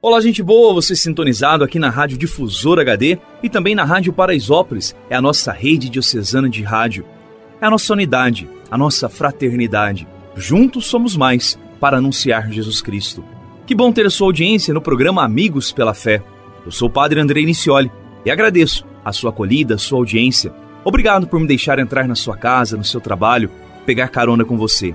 Olá, gente boa, você sintonizado aqui na Rádio Difusor HD e também na Rádio Paraisópolis. É a nossa rede diocesana de rádio. É a nossa unidade, a nossa fraternidade. Juntos somos mais para anunciar Jesus Cristo. Que bom ter a sua audiência no programa Amigos pela Fé. Eu sou o Padre Andrei Nicioli e agradeço a sua acolhida, a sua audiência. Obrigado por me deixar entrar na sua casa, no seu trabalho, pegar carona com você.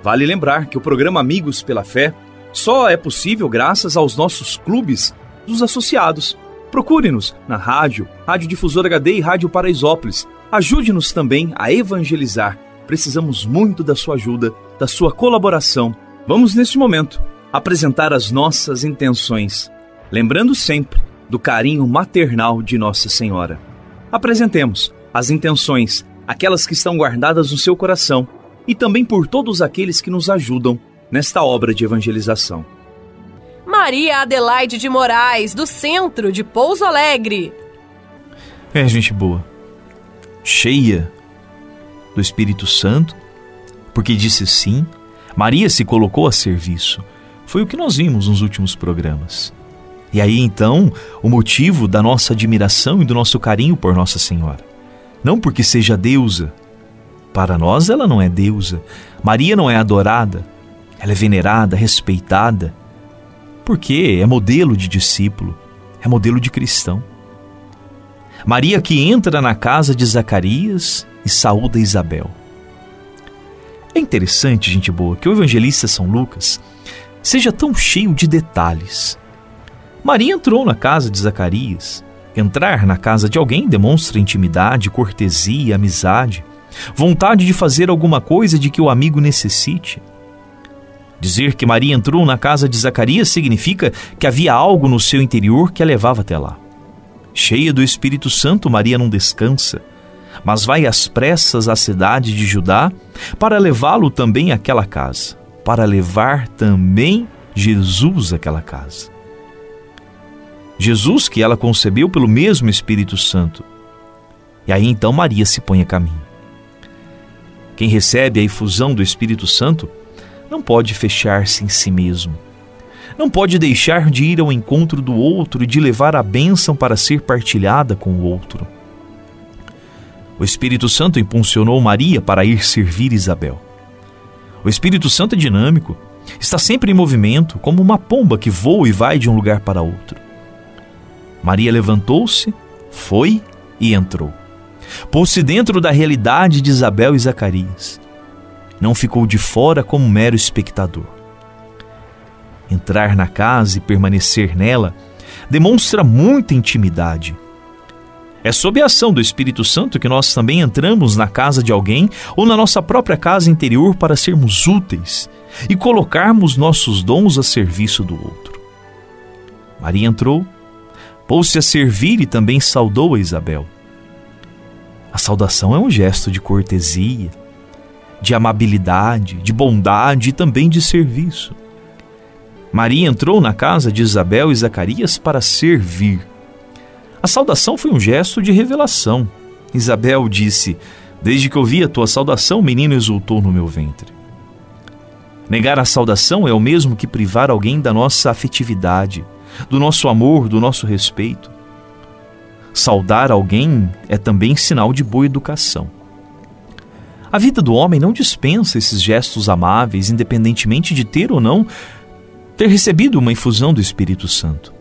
Vale lembrar que o programa Amigos pela Fé só é possível graças aos nossos clubes dos associados. Procure-nos na rádio, Rádio Difusor HD e Rádio Paraisópolis. Ajude-nos também a evangelizar. Precisamos muito da sua ajuda, da sua colaboração. Vamos, neste momento, apresentar as nossas intenções, lembrando sempre do carinho maternal de Nossa Senhora. Apresentemos as intenções, aquelas que estão guardadas no seu coração, e também por todos aqueles que nos ajudam nesta obra de evangelização. Maria Adelaide de Moraes, do centro de Pouso Alegre. É, gente boa. Cheia do Espírito Santo, porque disse sim, Maria se colocou a serviço. Foi o que nós vimos nos últimos programas. E aí então, o motivo da nossa admiração e do nosso carinho por Nossa Senhora. Não porque seja deusa. Para nós ela não é deusa. Maria não é adorada. Ela é venerada, respeitada, porque é modelo de discípulo, é modelo de cristão. Maria que entra na casa de Zacarias e saúda Isabel. É interessante, gente boa, que o evangelista São Lucas seja tão cheio de detalhes. Maria entrou na casa de Zacarias. Entrar na casa de alguém demonstra intimidade, cortesia, amizade, vontade de fazer alguma coisa de que o amigo necessite. Dizer que Maria entrou na casa de Zacarias significa que havia algo no seu interior que a levava até lá. Cheia do Espírito Santo, Maria não descansa, mas vai às pressas à cidade de Judá para levá-lo também àquela casa, para levar também Jesus àquela casa. Jesus que ela concebeu pelo mesmo Espírito Santo. E aí então Maria se põe a caminho. Quem recebe a efusão do Espírito Santo não pode fechar-se em si mesmo. Não pode deixar de ir ao encontro do outro e de levar a bênção para ser partilhada com o outro. O Espírito Santo impulsionou Maria para ir servir Isabel. O Espírito Santo é dinâmico, está sempre em movimento, como uma pomba que voa e vai de um lugar para outro. Maria levantou-se, foi e entrou. Pôs-se dentro da realidade de Isabel e Zacarias não ficou de fora como mero espectador. Entrar na casa e permanecer nela demonstra muita intimidade. É sob a ação do Espírito Santo que nós também entramos na casa de alguém ou na nossa própria casa interior para sermos úteis e colocarmos nossos dons a serviço do outro. Maria entrou, pôs-se a servir e também saudou a Isabel. A saudação é um gesto de cortesia, de amabilidade, de bondade e também de serviço. Maria entrou na casa de Isabel e Zacarias para servir. A saudação foi um gesto de revelação. Isabel disse: Desde que ouvi a tua saudação, o menino exultou no meu ventre. Negar a saudação é o mesmo que privar alguém da nossa afetividade, do nosso amor, do nosso respeito. Saudar alguém é também sinal de boa educação. A vida do homem não dispensa esses gestos amáveis, independentemente de ter ou não ter recebido uma infusão do Espírito Santo.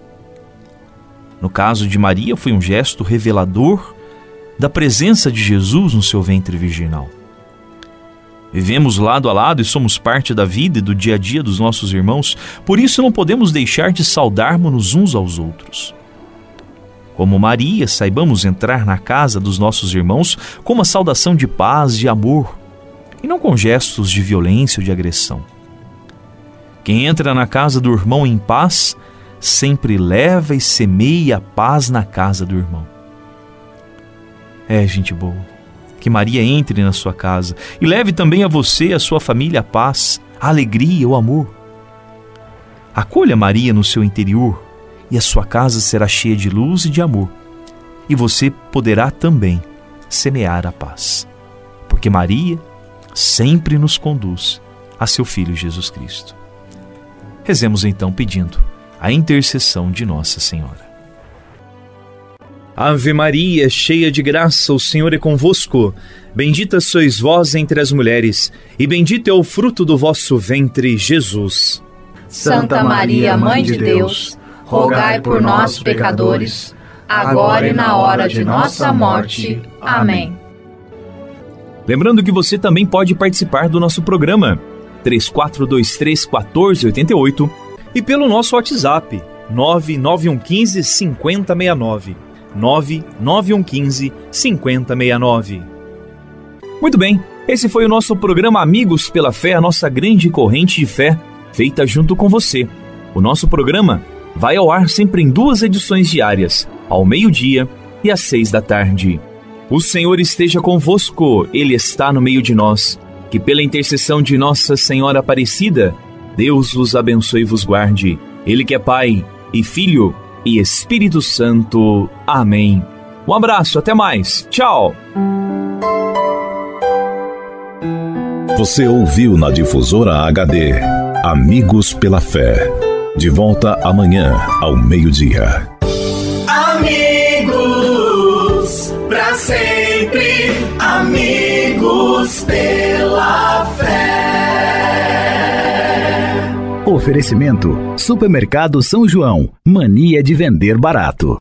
No caso de Maria, foi um gesto revelador da presença de Jesus no seu ventre virginal. Vivemos lado a lado e somos parte da vida e do dia a dia dos nossos irmãos, por isso não podemos deixar de saudarmos-nos uns aos outros. Como Maria, saibamos entrar na casa dos nossos irmãos com uma saudação de paz, de amor, e não com gestos de violência ou de agressão. Quem entra na casa do irmão em paz sempre leva e semeia a paz na casa do irmão. É, gente boa, que Maria entre na sua casa e leve também a você e a sua família a paz, a alegria, o amor. Acolha Maria no seu interior e a sua casa será cheia de luz e de amor. E você poderá também semear a paz. Porque Maria sempre nos conduz a seu Filho Jesus Cristo. Rezemos então pedindo a intercessão de Nossa Senhora. Ave Maria, cheia de graça, o Senhor é convosco. Bendita sois vós entre as mulheres, e bendito é o fruto do vosso ventre, Jesus. Santa Maria, Mãe de Deus, rogai por nós, pecadores, agora e na hora de nossa morte. Amém. Lembrando que você também pode participar do nosso programa 3423 1488 e pelo nosso WhatsApp 99115 5069. 99115 5069. Muito bem, esse foi o nosso programa Amigos pela Fé, a nossa grande corrente de fé, feita junto com você. O nosso programa vai ao ar sempre em duas edições diárias, ao meio-dia e às seis da tarde. O Senhor esteja convosco, Ele está no meio de nós. Que pela intercessão de Nossa Senhora Aparecida, Deus vos abençoe e vos guarde. Ele que é Pai e Filho e Espírito Santo. Amém. Um abraço, até mais. Tchau. Você ouviu na difusora HD Amigos pela Fé. De volta amanhã ao meio-dia. Amigos, para sempre, amigos pela fé. Oferecimento: Supermercado São João. Mania de vender barato.